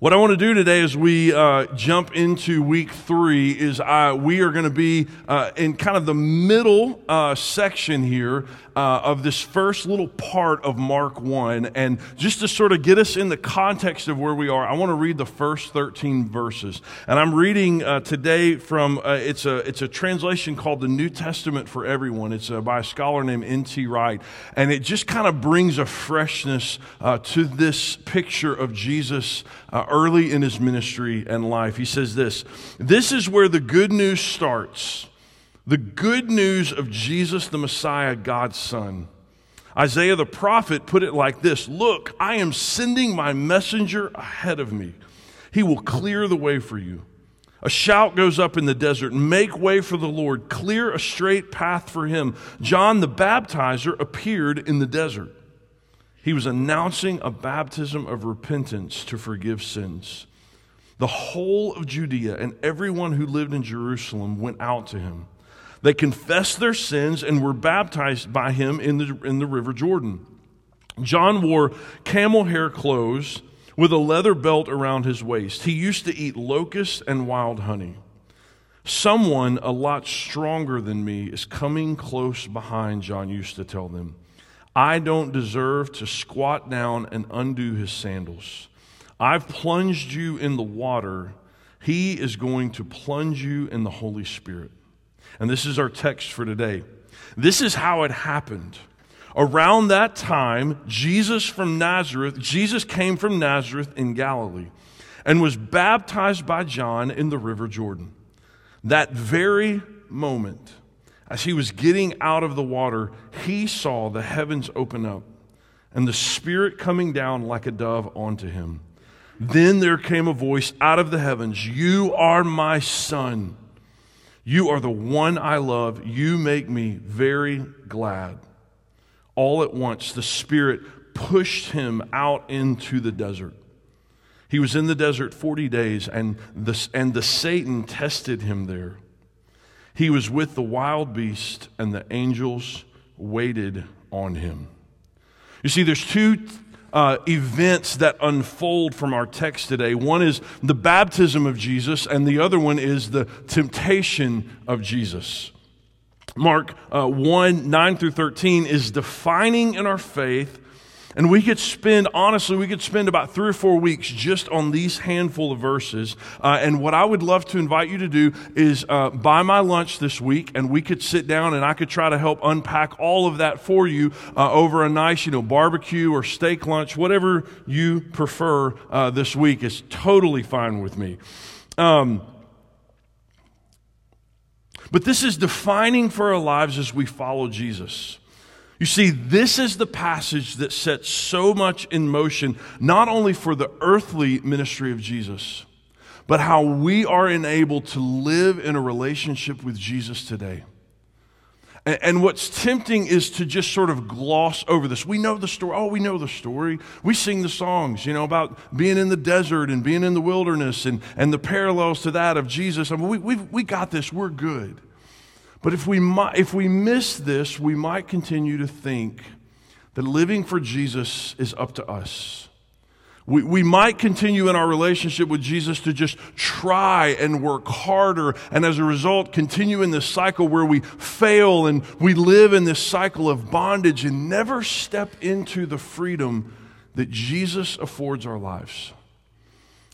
What I want to do today as we uh, jump into week three is uh, we are going to be uh, in kind of the middle uh, section here uh, of this first little part of Mark 1. And just to sort of get us in the context of where we are, I want to read the first 13 verses. And I'm reading uh, today from, it's, a, it's a translation called the New Testament for Everyone. It's by a scholar named N.T. Wright. And it just kind of brings a freshness to this picture of Jesus early in his ministry and life. He says this This is where the good news starts. The good news of Jesus the Messiah, God's Son. Isaiah the prophet put it like this Look, I am sending my messenger ahead of me. He will clear the way for you. A shout goes up in the desert Make way for the Lord, clear a straight path for him. John the baptizer appeared in the desert. He was announcing a baptism of repentance to forgive sins. The whole of Judea and everyone who lived in Jerusalem went out to him. They confessed their sins and were baptized by him in the, in the river Jordan. John wore camel hair clothes with a leather belt around his waist. He used to eat locusts and wild honey. Someone a lot stronger than me is coming close behind, John used to tell them. I don't deserve to squat down and undo his sandals. I've plunged you in the water. He is going to plunge you in the Holy Spirit. And this is our text for today. This is how it happened. Around that time, Jesus from Nazareth, Jesus came from Nazareth in Galilee and was baptized by John in the river Jordan. That very moment, as he was getting out of the water, he saw the heavens open up and the Spirit coming down like a dove onto him. Then there came a voice out of the heavens You are my Son. You are the one I love. You make me very glad. All at once, the Spirit pushed him out into the desert. He was in the desert 40 days, and the, and the Satan tested him there. He was with the wild beast, and the angels waited on him. You see, there's two uh, events that unfold from our text today. One is the baptism of Jesus, and the other one is the temptation of Jesus. Mark uh, 1 9 through 13 is defining in our faith and we could spend, honestly, we could spend about three or four weeks just on these handful of verses. Uh, and what I would love to invite you to do is uh, buy my lunch this week, and we could sit down and I could try to help unpack all of that for you uh, over a nice, you know, barbecue or steak lunch, whatever you prefer uh, this week is totally fine with me. Um, but this is defining for our lives as we follow Jesus. You see, this is the passage that sets so much in motion, not only for the earthly ministry of Jesus, but how we are enabled to live in a relationship with Jesus today. And, what's tempting is to just sort of gloss over this. We know the story. Oh, we know the story. We sing the songs, you know, about being in the desert and being in the wilderness and, and the parallels to that of Jesus. I mean, we, we we got this. We're good. But if we, if we miss this, we might continue to think that living for Jesus is up to us. We, we might continue in our relationship with Jesus to just try and work harder, and as a result, continue in this cycle where we fail and we live in this cycle of bondage and never step into the freedom that Jesus affords our lives.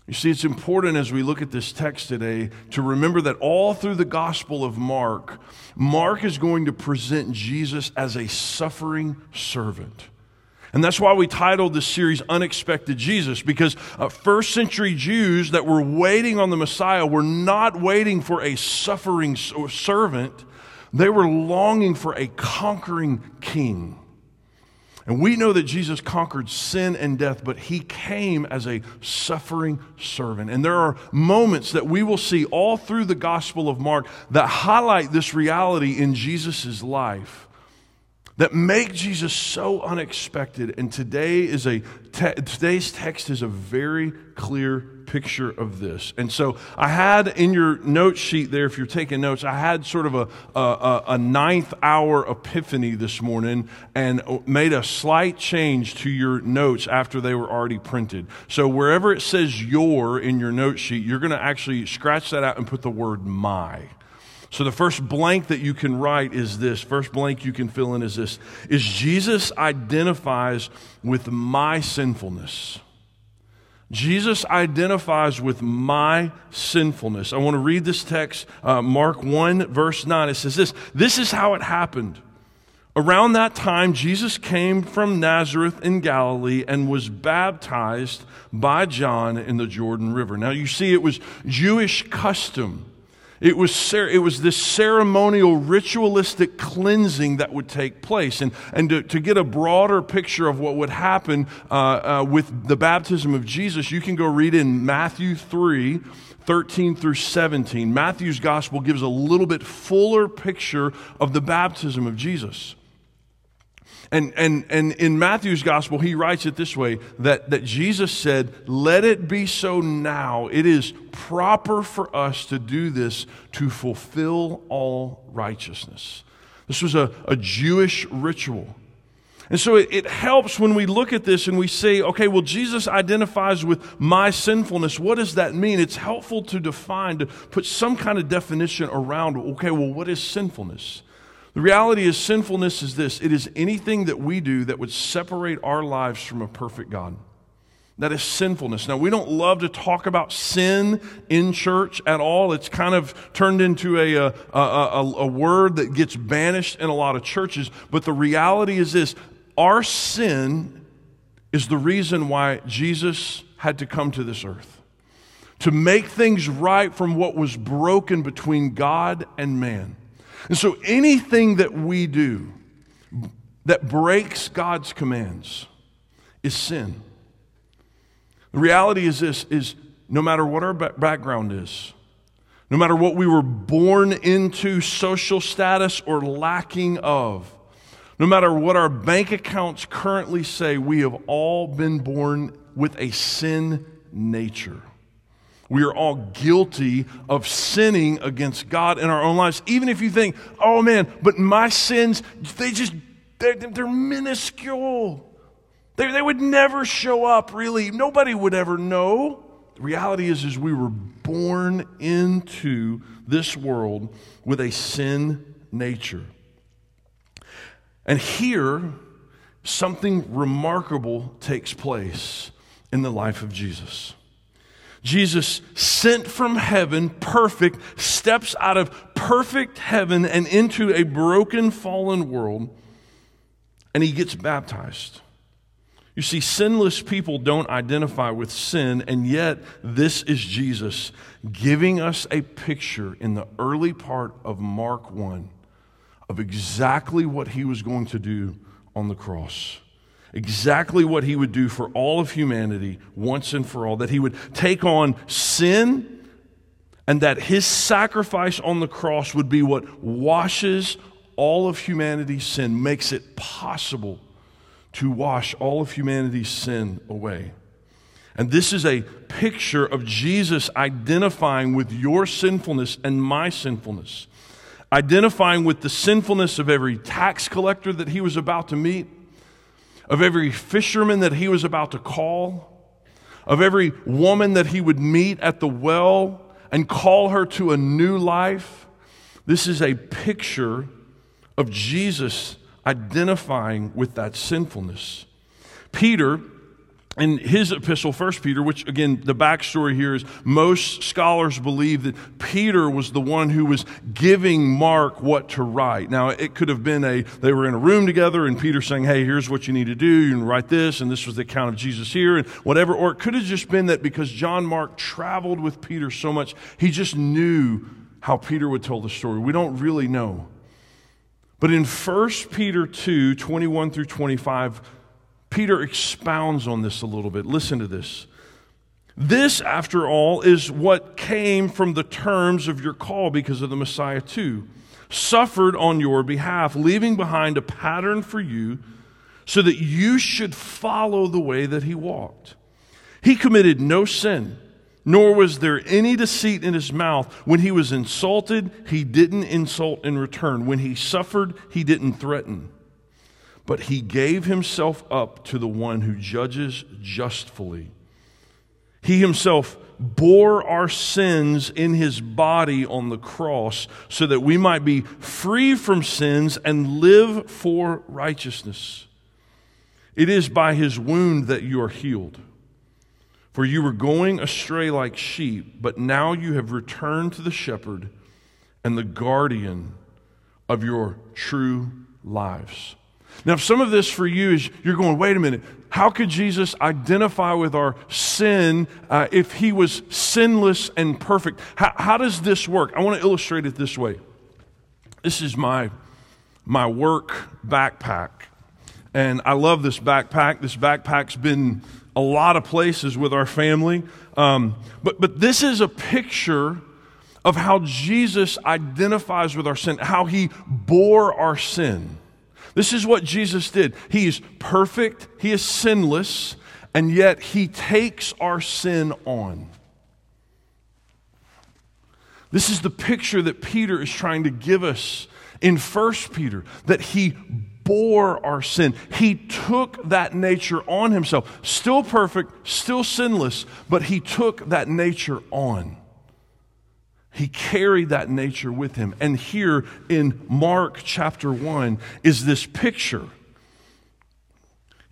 You see, it's important as we look at this text today to remember that all through the Gospel of Mark, Mark is going to present Jesus as a suffering servant. And that's why we titled this series Unexpected Jesus, because uh, first century Jews that were waiting on the Messiah were not waiting for a suffering servant, they were longing for a conquering king. And we know that Jesus conquered sin and death, but he came as a suffering servant. And there are moments that we will see all through the Gospel of Mark that highlight this reality in Jesus' life that make Jesus so unexpected. And today is a te- today's text is a very clear picture of this. And so I had in your note sheet there, if you're taking notes, I had sort of a, a, a ninth hour epiphany this morning and made a slight change to your notes after they were already printed. So wherever it says your in your note sheet, you're going to actually scratch that out and put the word my. So the first blank that you can write is this. First blank you can fill in is this. Is Jesus identifies with my sinfulness. Jesus identifies with my sinfulness. I want to read this text, uh, Mark 1, verse 9. It says this This is how it happened. Around that time, Jesus came from Nazareth in Galilee and was baptized by John in the Jordan River. Now, you see, it was Jewish custom it was, it was this ceremonial, ritualistic cleansing that would take place. And, and to, to get a broader picture of what would happen uh, uh, with the baptism of Jesus, you can go read in Matthew 3 13 through 17. Matthew's gospel gives a little bit fuller picture of the baptism of Jesus. And, and, and in Matthew's gospel, he writes it this way that, that Jesus said, Let it be so now. It is proper for us to do this to fulfill all righteousness. This was a, a Jewish ritual. And so it, it, helps when we look at this and we say, okay, well, Jesus identifies with my sinfulness. What does that mean? It's helpful to define, to put some kind of definition around, okay, well, what is sinfulness? The reality is, sinfulness is this it is anything that we do that would separate our lives from a perfect God. That is sinfulness. Now, we don't love to talk about sin in church at all. It's kind of turned into uh, a, a, a, a, word that gets banished in a lot of churches. But the reality is this our sin is the reason why Jesus had to come to this earth to make things right from what was broken between God and man. And so anything that we do that breaks God's commands is sin. The reality is this is no matter what our background is, no matter what we were born into social status or lacking of, no matter what our bank accounts currently say, we have all been born with a sin nature. We are all guilty of sinning against God in our own lives. Even if you think, oh man, but my sins, they just, they're, they're minuscule. They, they would never show up, really. Nobody would ever know. The reality is, is we were born into this world with a sin nature. And here, something remarkable takes place in the life of Jesus. Jesus, sent from heaven, perfect, steps out of perfect heaven and into a broken, fallen world, and he gets baptized. You see, sinless people don't identify with sin, and yet this is Jesus giving us a picture in the early part of Mark 1 of exactly what he was going to do on the cross exactly what he would do for all of humanity once and for all, that he would take on sin and that his sacrifice on the cross would be what washes all of humanity's sin, makes it possible to wash all of humanity's sin away. And this is a picture of Jesus identifying with your sinfulness and my sinfulness, identifying with the sinfulness of every tax collector that he was about to meet of every fisherman that he was about to call, of every woman that he would meet at the well and call her to a new life. This is a picture of Jesus identifying with that sinfulness. Peter in his epistle, First Peter, which again, the backstory here is most scholars believe that Peter was the one who was giving Mark what to write. Now, it could have been a, they were in a room together and Peter saying, hey, here's what you need to do. You can write this, and this was the account of Jesus here, and whatever. Or it could have just been that because John Mark traveled with Peter so much, he just knew how Peter would tell the story. We don't really know. But in 1 Peter 2 21 through 25, Peter expounds on this a little bit. Listen to this. This, after all, is what came from the terms of your call because of the Messiah, too. Suffered on your behalf, leaving behind a pattern for you so that you should follow the way that he walked. He committed no sin, nor was there any deceit in his mouth. When he was insulted, he didn't insult in return. When he suffered, he didn't threaten. But he gave himself up to the one who judges justly. He himself bore our sins in his body on the cross so that we might be free from sins and live for righteousness. It is by his wound that you are healed. For you were going astray like sheep, but now you have returned to the shepherd and the guardian of your true lives. Now, if some of this for you is you're going, wait a minute, how could Jesus identify with our sin uh, if he was sinless and perfect? How, how does this work? I want to illustrate it this way. This is my, my work backpack. And I love this backpack. This backpack's been a lot of places with our family. Um, but, but this is a picture of how Jesus identifies with our sin, how he bore our sin. This is what Jesus did. He is perfect, He is sinless, and yet He takes our sin on. This is the picture that Peter is trying to give us in 1 Peter that He bore our sin. He took that nature on Himself. Still perfect, still sinless, but He took that nature on. He carried that nature with him. And here in Mark chapter 1 is this picture.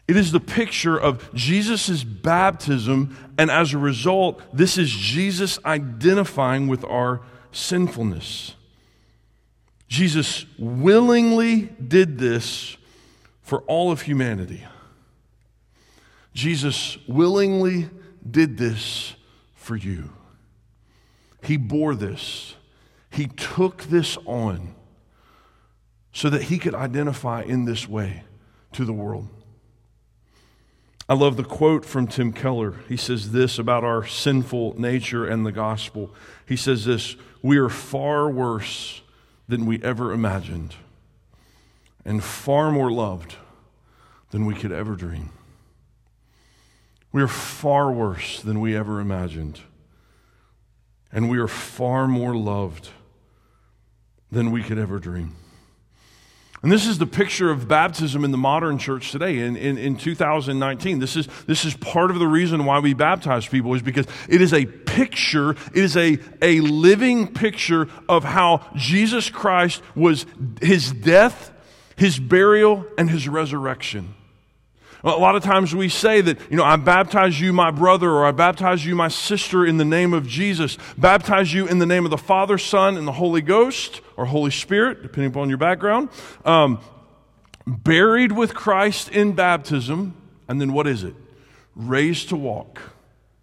It is the picture of Jesus' baptism, and as a result, this is Jesus identifying with our sinfulness. Jesus willingly did this for all of humanity. Jesus willingly did this for you. He bore this, He took this on so that He could identify in this way to the world. I love the quote from Tim Keller. He says this about our sinful nature and the gospel. He says this We are far worse than we ever imagined, and far more loved than we could ever dream. We are far worse than we ever imagined and we are far more loved than we could ever dream. And this is the picture of baptism in the modern church today in, in, in 2019. This is, this is part of the reason why we baptize people is because it is a picture, it is a, a living picture of how Jesus Christ was his death, his burial, and his resurrection. A lot of times we say that, you know, I baptize you, my brother, or I baptize you, my sister, in the name of Jesus. Baptize you in the name of the Father, Son, and the Holy Ghost, or Holy Spirit, depending upon your background. Um, buried with Christ in baptism, and then what is it? Raised to walk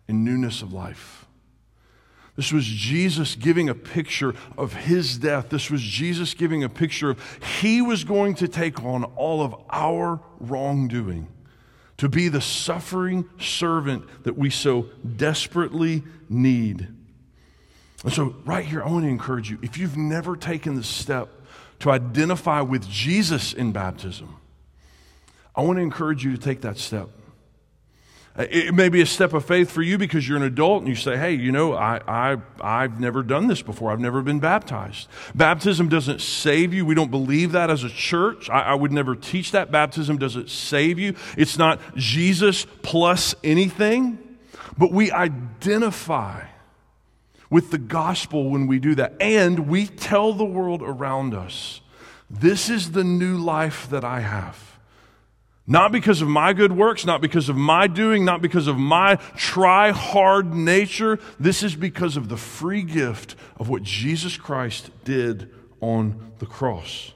in newness of life. This was Jesus giving a picture of his death. This was Jesus giving a picture of he was going to take on all of our wrongdoing to be the suffering servant that we so desperately need. And so, right here, I want to encourage you if you've never taken the step to identify with Jesus in baptism, I want to encourage you to take that step. Uh, it may be a step of faith for you because you're an adult and you say, hey, you know, I, I, I've never done this before. I've never been baptized. Baptism doesn't save you. We don't believe that as a church. I, I would never teach that. Baptism doesn't save you. It's not Jesus plus anything, but we identify with the gospel when we do that. And we tell the world around us, this is the new life that I have. Not because of my good works, not because of my doing, not because of my try hard nature. This is because of the free gift of what Jesus Christ did on the cross.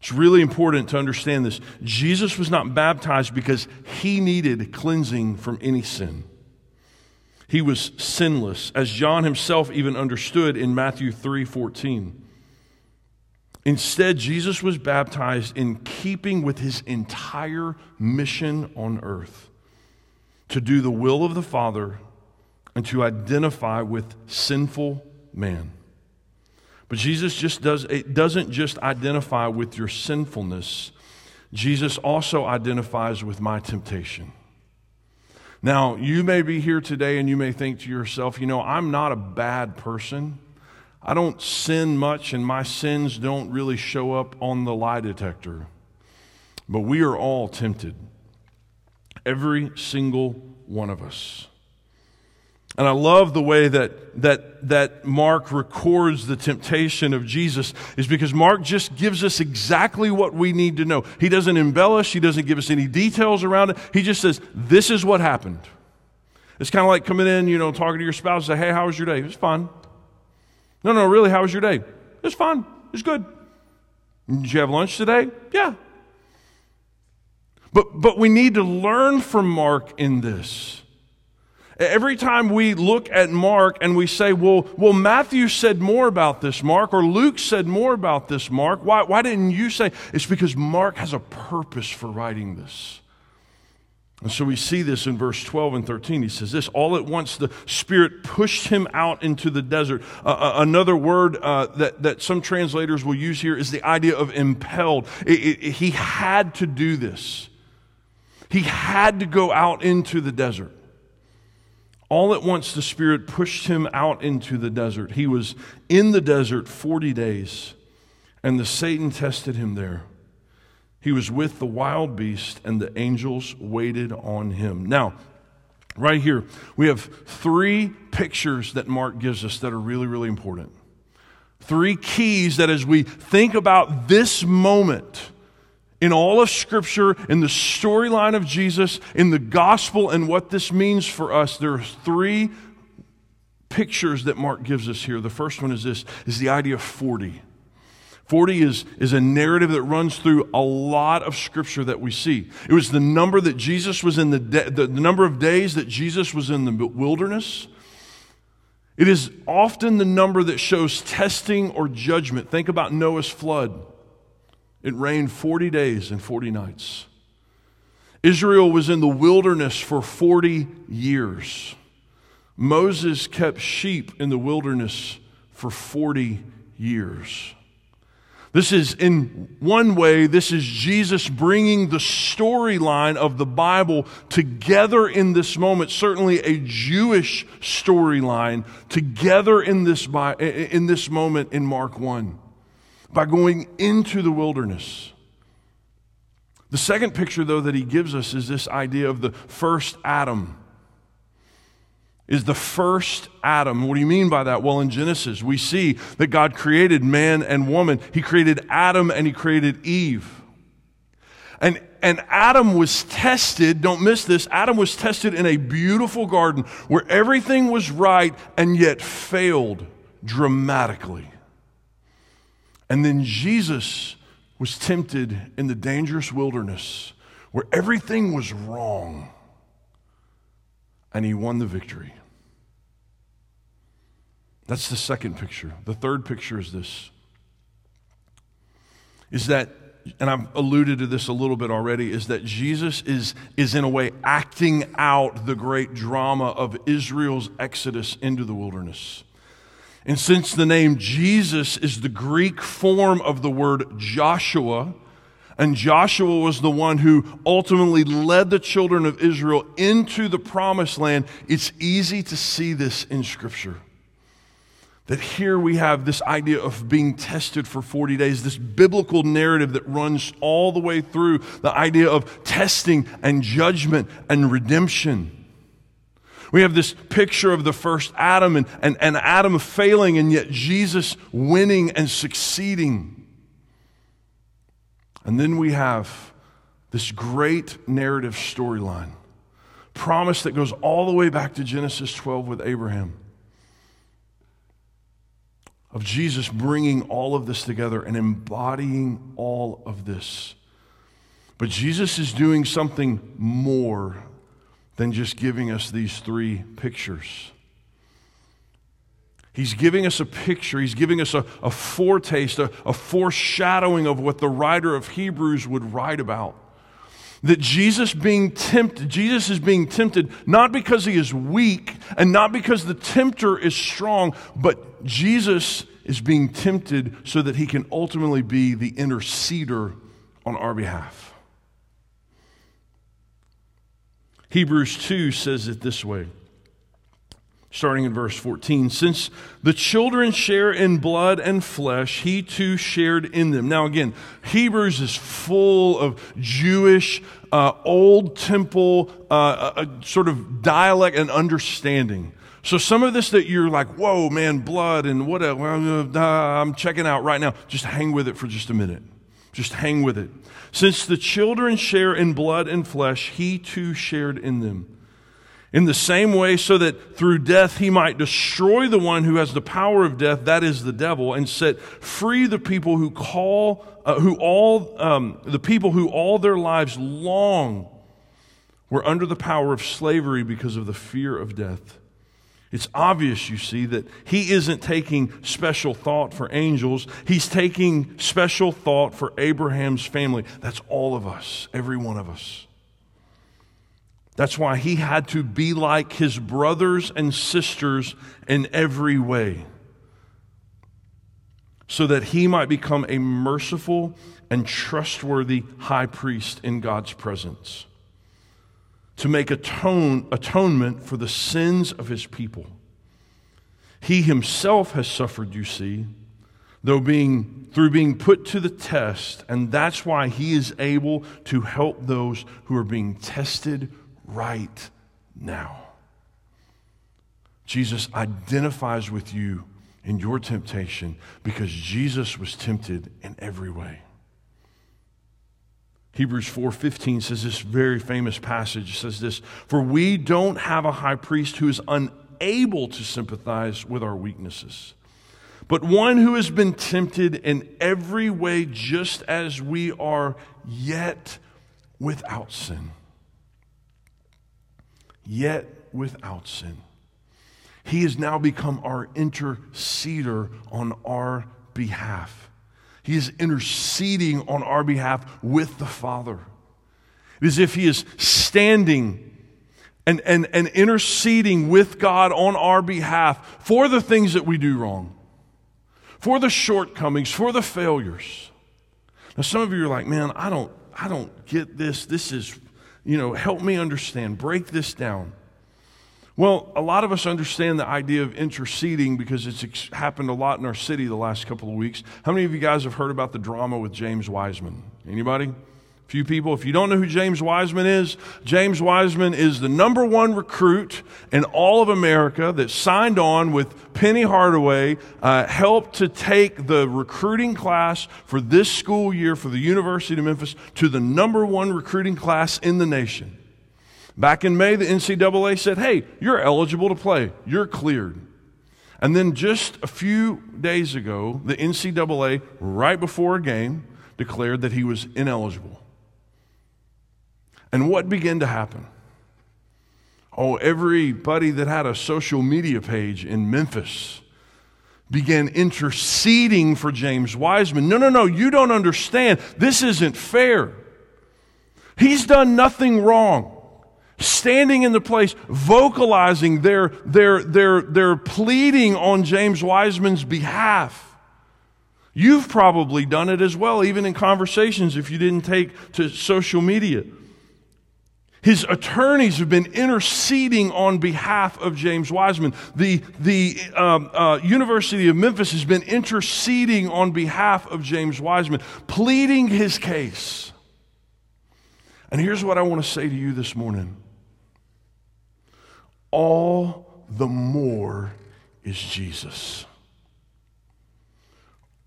It's really important to understand this. Jesus was not baptized because he needed cleansing from any sin. He was sinless, as John himself even understood in Matthew 3 14. Instead, Jesus was baptized in keeping with his entire mission on earth to do the will of the Father and to identify with sinful man. But Jesus just does it doesn't just identify with your sinfulness. Jesus also identifies with my temptation. Now, you may be here today and you may think to yourself, you know, I'm not a bad person. I don't sin much, and my sins don't really show up on the lie detector. But we are all tempted, every single one of us. And I love the way that, that, that Mark records the temptation of Jesus, is because Mark just gives us exactly what we need to know. He doesn't embellish, he doesn't give us any details around it. He just says, This is what happened. It's kind of like coming in, you know, talking to your spouse, say, Hey, how was your day? It was fun. No, no, really, how was your day? It was fun. It was good. Did you have lunch today? Yeah. But, but we need to learn from Mark in this. Every time we look at Mark and we say, well, well, Matthew said more about this, Mark, or Luke said more about this, Mark, why, why didn't you say? It's because Mark has a purpose for writing this. And so we see this in verse 12 and 13. He says this All at once the Spirit pushed him out into the desert. Uh, another word uh, that, that some translators will use here is the idea of impelled. It, it, he had to do this, he had to go out into the desert. All at once, the Spirit pushed him out into the desert. He was in the desert 40 days, and the Satan tested him there. He was with the wild beast, and the angels waited on him. Now, right here, we have three pictures that Mark gives us that are really, really important. Three keys that as we think about this moment, in all of Scripture, in the storyline of Jesus, in the gospel, and what this means for us, there are three pictures that Mark gives us here. The first one is this is the idea of 40. 40 is, is a narrative that runs through a lot of scripture that we see. It was the number that Jesus was in the, de- the, the number of days that Jesus was in the wilderness. It is often the number that shows testing or judgment. Think about Noah's flood. It rained 40 days and 40 nights. Israel was in the wilderness for 40 years. Moses kept sheep in the wilderness for 40 years. This is, in one way, this is Jesus bringing the storyline of the Bible together in this moment, certainly a Jewish storyline, together in this, in this moment in Mark 1 by going into the wilderness. The second picture, though, that he gives us is this idea of the first Adam. Is the first Adam. What do you mean by that? Well, in Genesis, we see that God created man and woman. He created Adam and he created Eve. And, and Adam was tested, don't miss this, Adam was tested in a beautiful garden where everything was right and yet failed dramatically. And then Jesus was tempted in the dangerous wilderness where everything was wrong, and he won the victory. That's the second picture. The third picture is this is that and I've alluded to this a little bit already, is that Jesus is, is in a way acting out the great drama of Israel's exodus into the wilderness. And since the name Jesus is the Greek form of the word Joshua, and Joshua was the one who ultimately led the children of Israel into the promised land, it's easy to see this in Scripture. That here we have this idea of being tested for 40 days, this biblical narrative that runs all the way through the idea of testing and judgment and redemption. We have this picture of the first Adam and, and, and Adam failing, and yet Jesus winning and succeeding. And then we have this great narrative storyline, promise that goes all the way back to Genesis 12 with Abraham, of Jesus bringing all of this together and embodying all of this. But Jesus is doing something more than just giving us these three pictures. He's giving us a picture, he's giving us a, a foretaste, a, a foreshadowing of what the writer of Hebrews would write about. That Jesus being tempted, Jesus is being tempted not because he is weak and not because the tempter is strong, but Jesus is being tempted so that he can ultimately be the interceder on our behalf. Hebrews 2 says it this way starting in verse 14. Since the children share in blood and flesh, he too shared in them. Now, again, Hebrews is full of Jewish, uh, old temple uh, uh, sort of dialect and understanding. So, some of this that you're like, whoa, man, blood and what, uh, I'm checking out right now, just hang with it for just a minute. Just hang with it. Since the children share in blood and flesh, he too shared in them in the same way, so that through death he might destroy the one who has the power of death, that is the devil, and set free the people who call, uh, who all, um, the people who all their lives long were under the power of slavery because of the fear of death. It's obvious, you see, that he isn't taking special thought for angels. He's taking special thought for Abraham's family. That's all of us, every one of us. That's why he had to be like his brothers and sisters in every way, so that he might become a merciful and trustworthy high priest in God's presence, to make atone, atonement for the sins of his people. He himself has suffered, you see, though being through being put to the test, and that's why he is able to help those who are being tested right now. Jesus identifies with you in your temptation because Jesus was tempted in every way. Hebrews 4:15 says this very famous passage says this, "For we don't have a high priest who is unable to sympathize with our weaknesses, but one who has been tempted in every way just as we are, yet without sin." Yet without sin. He has now become our interceder on our behalf. He is interceding on our behalf with the Father. It is as if He is standing and, and, and interceding with God on our behalf for the things that we do wrong, for the shortcomings, for the failures. Now, some of you are like, man, I don't, I don't get this. This is you know, help me understand, break this down. Well, a lot of us understand the idea of interceding because it's ex- happened a lot in our city the last couple of weeks. How many of you guys have heard about the drama with James Wiseman? Anybody? Few people. If you don't know who James Wiseman is, James Wiseman is the number one recruit in all of America that signed on with Penny Hardaway, uh, helped to take the recruiting class for this school year for the University of Memphis to the number one recruiting class in the nation. Back in May, the NCAA said, hey, you're eligible to play. You're cleared. And then just a few days ago, the NCAA, right before a game, declared that he was ineligible. And what began to happen? Oh, everybody that had a social media page in Memphis began interceding for James Wiseman. No, no, no, you don't understand. This isn't fair. He's done nothing wrong. Standing in the place, vocalizing their, their, their, their pleading on James Wiseman's behalf. You've probably done it as well, even in conversations if you didn't take to social media. His attorneys have been interceding on behalf of James Wiseman. The, the um, uh, University of Memphis has been interceding on behalf of James Wiseman, pleading his case. And here's what I want to say to you this morning all the more is Jesus.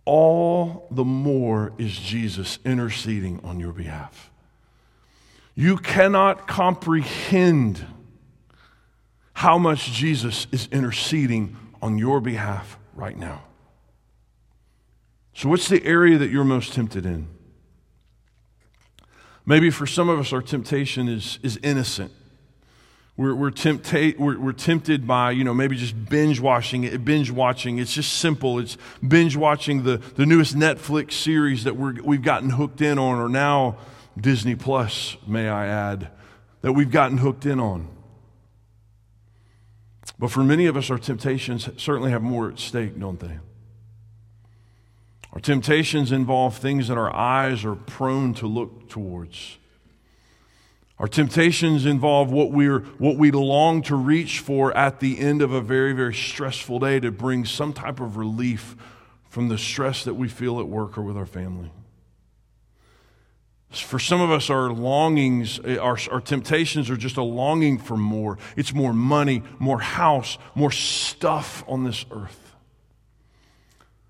All the more is Jesus interceding on your behalf. You cannot comprehend how much Jesus is interceding on your behalf right now. So, what's the area that you're most tempted in? Maybe for some of us, our temptation is, is innocent. We're, we're, tempta- we're, we're tempted by, you know, maybe just binge watching it, binge watching. It's just simple. It's binge watching the, the newest Netflix series that we're, we've gotten hooked in on, or now Disney Plus, may I add, that we've gotten hooked in on. But for many of us, our temptations certainly have more at stake, don't they? Our temptations involve things that our eyes are prone to look towards. Our temptations involve what, we're, what we long to reach for at the end of a very, very stressful day to bring some type of relief from the stress that we feel at work or with our family. For some of us, our longings, eh, our, our temptations are just a longing for more. It's more money, more house, more stuff on this earth.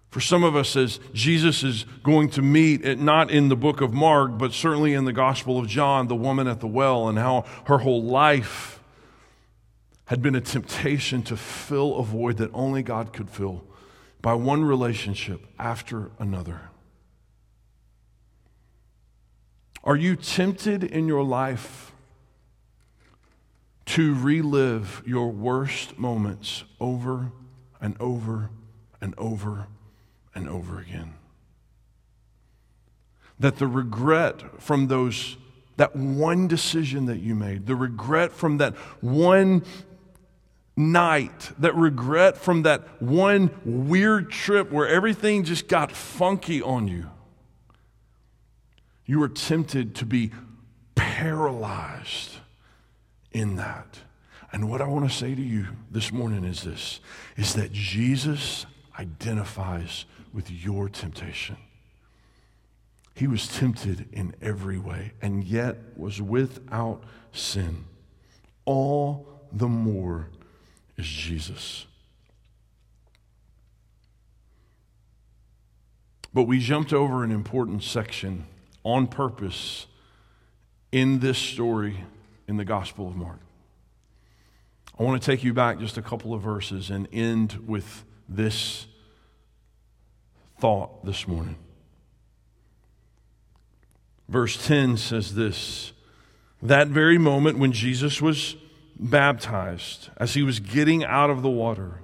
For some of us, as Jesus is going to meet, eh, not in the book of Mark, but certainly in the Gospel of John, the woman at the well, and how her whole life had been a temptation to fill a void that only God could fill by one relationship after another. Are you tempted in your life to relive your worst moments over and over and over and over again. That the regret from those, that one decision that you made, the regret from that one night, that regret from that one weird trip where everything just got funky on you, you are tempted to be paralyzed in that. And what I want to say to you this morning is this is that Jesus identifies with your temptation. He was tempted in every way and yet was without sin. All the more is Jesus. But we jumped over an important section on purpose in this story in the Gospel of Mark. I want to take you back just a couple of verses and end with this thought this morning. Verse 10 says this That very moment when Jesus was baptized, as he was getting out of the water,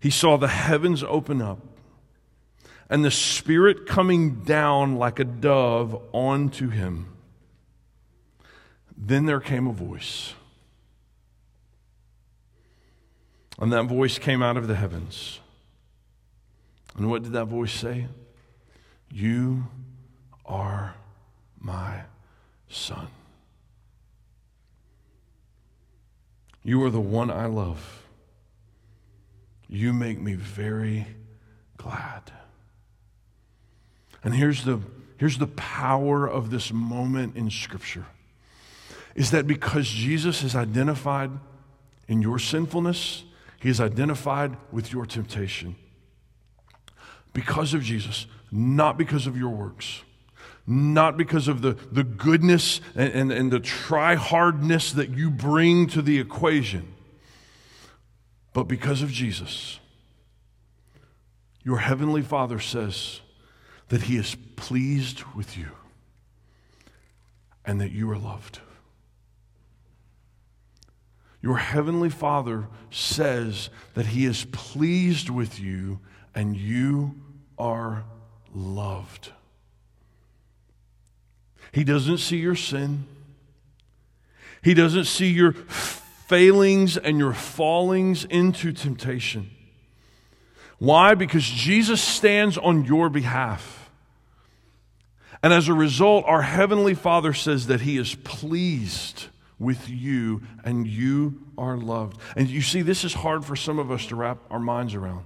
he saw the heavens open up and the Spirit coming down like a dove onto him. Then there came a voice. And that voice came out of the heavens. And what did that voice say? You are my son. You are the one I love. You make me very glad. And here's the, here's the power of this moment in Scripture is that because Jesus is identified in your sinfulness, he is identified with your temptation because of Jesus, not because of your works, not because of the, the goodness and, and, and the try hardness that you bring to the equation, but because of Jesus. Your heavenly Father says that He is pleased with you and that you are loved. Your heavenly Father says that He is pleased with you and you are loved. He doesn't see your sin. He doesn't see your failings and your fallings into temptation. Why? Because Jesus stands on your behalf. And as a result, our Heavenly Father says that He is pleased with you and you are loved. And you see, this is hard for some of us to wrap our minds around.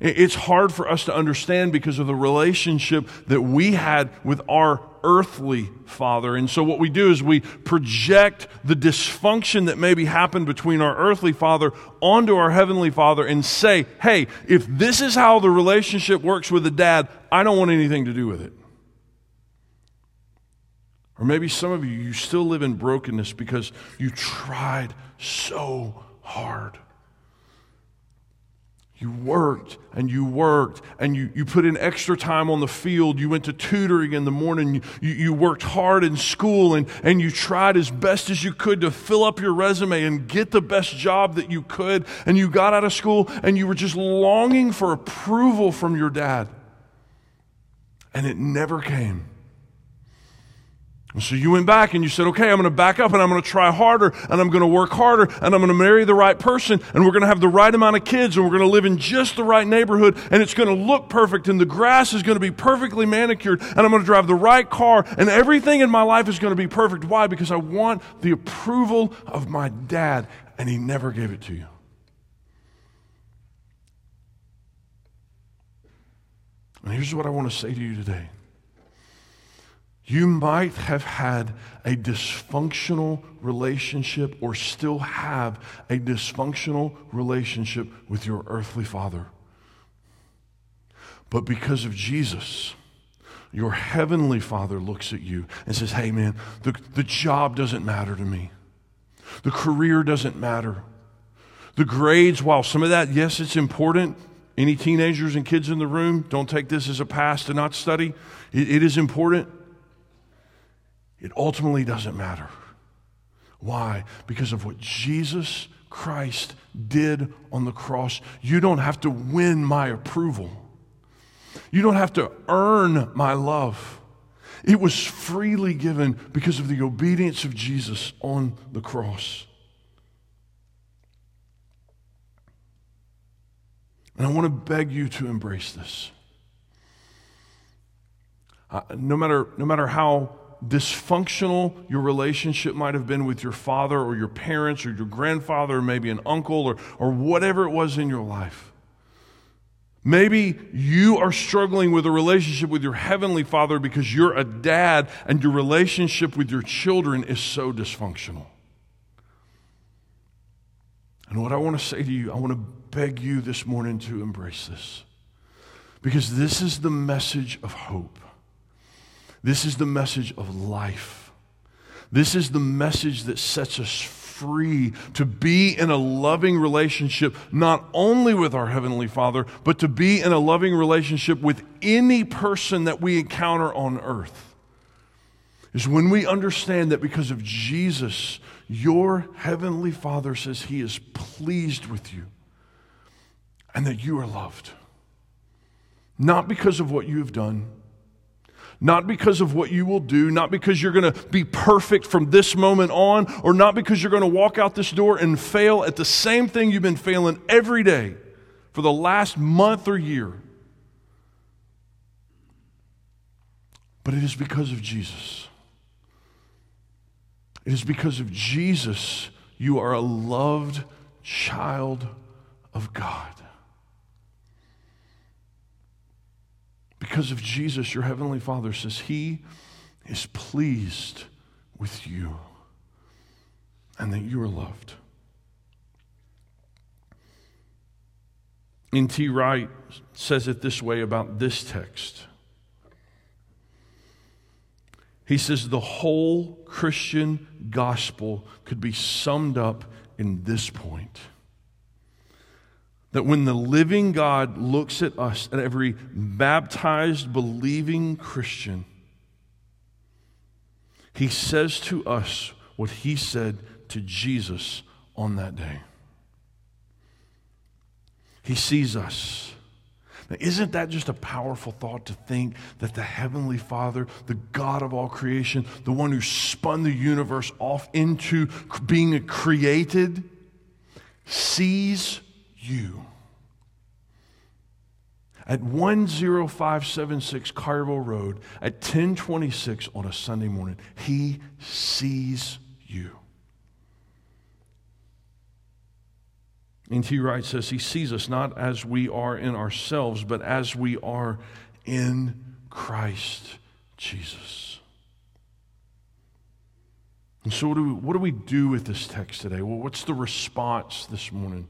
It's hard for us to understand because of the relationship that we had with our earthly father. And so, what we do is we project the dysfunction that maybe happened between our earthly father onto our heavenly father and say, hey, if this is how the relationship works with a dad, I don't want anything to do with it. Or maybe some of you, you still live in brokenness because you tried so hard. You worked and you worked and you, you put in extra time on the field. You went to tutoring in the morning. You, you, worked hard in school and, and you tried as best as you could to fill up your resume and get the best job that you could. And you got out of school and you were just longing for approval from your dad. And it never came. So you went back and you said, okay, I'm going to back up and I'm going to try harder and I'm going to work harder and I'm going to marry the right person and we're going to have the right amount of kids and we're going to live in just the right neighborhood and it's going to look perfect and the grass is going to be perfectly manicured and I'm going to drive the right car and everything in my life is going to be perfect. Why? Because I want the approval of my dad and he never gave it to you. And here's what I want to say to you today. You might have had a dysfunctional relationship or still have a dysfunctional relationship with your earthly father. But because of Jesus, your heavenly father looks at you and says, Hey, man, the, the job doesn't matter to me, the career doesn't matter. The grades, while some of that, yes, it's important. Any teenagers and kids in the room, don't take this as a pass to not study. it, it is important. It ultimately doesn't matter. Why? Because of what Jesus Christ did on the cross. You don't have to win my approval, you don't have to earn my love. It was freely given because of the obedience of Jesus on the cross. And I want to beg you to embrace this. Uh, no, matter, no matter how dysfunctional your relationship might have been with your father or your parents or your grandfather or maybe an uncle or, or whatever it was in your life. Maybe you are struggling with a relationship with your heavenly father because you're a dad and your relationship with your children is so dysfunctional. And what I want to say to you, I want to beg you this morning to embrace this because this is the message of hope. This is the message of life. This is the message that sets us free to be in a loving relationship, not only with our Heavenly Father, but to be in a loving relationship with any person that we encounter on earth. Is when we understand that because of Jesus, your Heavenly Father says He is pleased with you and that you are loved. Not because of what you have done not because of what you will do, not because you're going to be perfect from this moment on, or not because you're going to walk out this door and fail at the same thing you've been failing every day for the last month or year. But it is because of Jesus. It is because of Jesus you are a loved child of God. Because of Jesus, your Heavenly Father says He is pleased with you and that you are loved. N.T. Wright says it this way about this text. He says the whole Christian gospel could be summed up in this point that when the living God looks at us, at every baptized, believing Christian, he says to us what he said to Jesus on that day. He sees us. Now, isn't that just a powerful thought to think that the Heavenly Father, the God of all creation, the one who spun the universe off into being created, sees you. At 10576 Caryville Road at 1026 on a Sunday morning, he sees you. N.T. Wright says he sees us not as we are in ourselves, but as we are in Christ Jesus. And so, what do we, what do, we do with this text today? Well, what's the response this morning?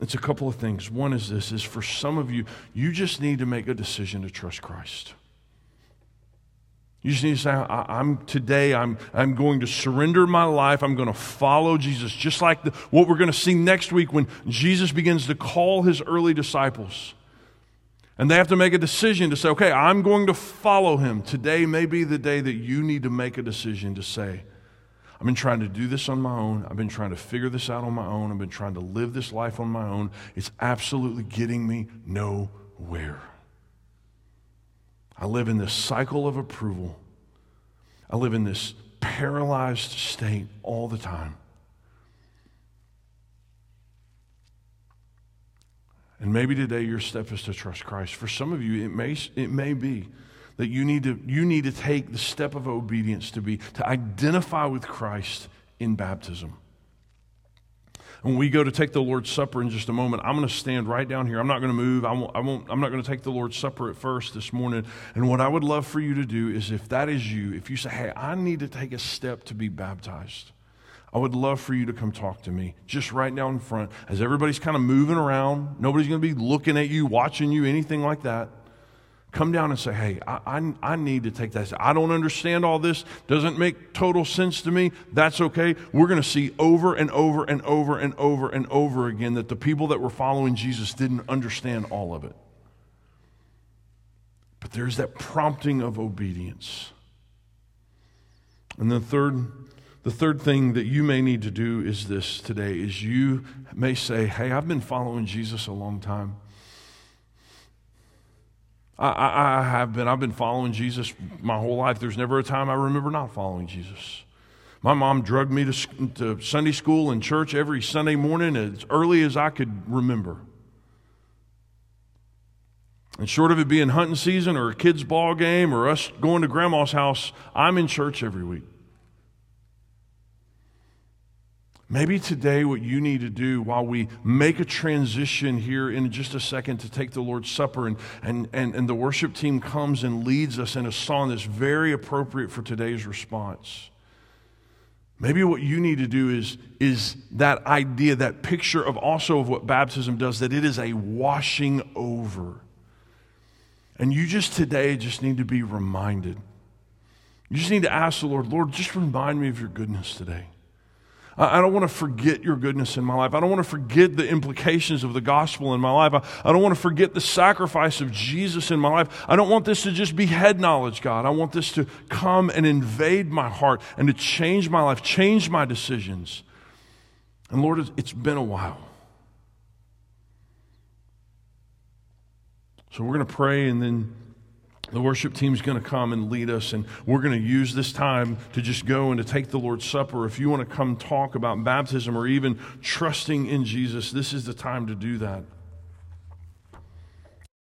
It's a couple of things. One is this is for some of you, you just need to make a decision to trust Christ. You just need to say, I, am today, I'm, I'm going to surrender my life. I'm going to follow Jesus. Just like the, what we're going to see next week when Jesus begins to call his early disciples. And they have to make a decision to say, okay, I'm going to follow him. Today may be the day that you need to make a decision to say, I've been trying to do this on my own. I've been trying to figure this out on my own. I've been trying to live this life on my own. It's absolutely getting me nowhere. I live in this cycle of approval. I live in this paralyzed state all the time. And maybe today your step is to trust Christ. For some of you, it may, it may be that you need, to, you need to take the step of obedience to be to identify with Christ in baptism. When we go to take the Lord's Supper in just a moment, I'm going to stand right down here. I'm not going to move. I won't, I won't, I'm not going to take the Lord's Supper at first this morning. And what I would love for you to do is if that is you, if you say, hey, I need to take a step to be baptized, I would love for you to come talk to me just right down in front as everybody's kind of moving around. Nobody's going to be looking at you, watching you, anything like that. Come down and say, hey, I, I, I, need to take that. I don't understand all this. Doesn't make total sense to me. That's okay. We're going to see over and over and over and over and over again that the people that were following Jesus didn't understand all of it. But there's that prompting of obedience. And the third the third thing that you may need to do is this today is you may say, Hey, I've been following Jesus a long time. I, I, I, have been. I've been following Jesus my whole life. There's never a time I remember not following Jesus. My mom drugged me to, to Sunday school and church every Sunday morning as early as I could remember. And short of it being hunting season or a kid's ball game or us going to grandma's house, I'm in church every week. Maybe today, what you need to do while we make a transition here in just a second to take the Lord's Supper, and, and, and, and the worship team comes and leads us in a song that's very appropriate for today's response. Maybe what you need to do is, is that idea, that picture of also of what baptism does, that it is a washing over. And you just today just need to be reminded. You just need to ask the Lord, Lord, just remind me of your goodness today. I don't want to forget your goodness in my life. I don't want to forget the implications of the gospel in my life. I, don't want to forget the sacrifice of Jesus in my life. I don't want this to just be head knowledge, God. I want this to come and invade my heart and to change my life, change my decisions. And Lord, it's been a while. So we're going to pray and then the worship team is going to come and lead us, and we're going to use this time to just go and to take the Lord's Supper. If you want to come talk about baptism or even trusting in Jesus, this is the time to do that.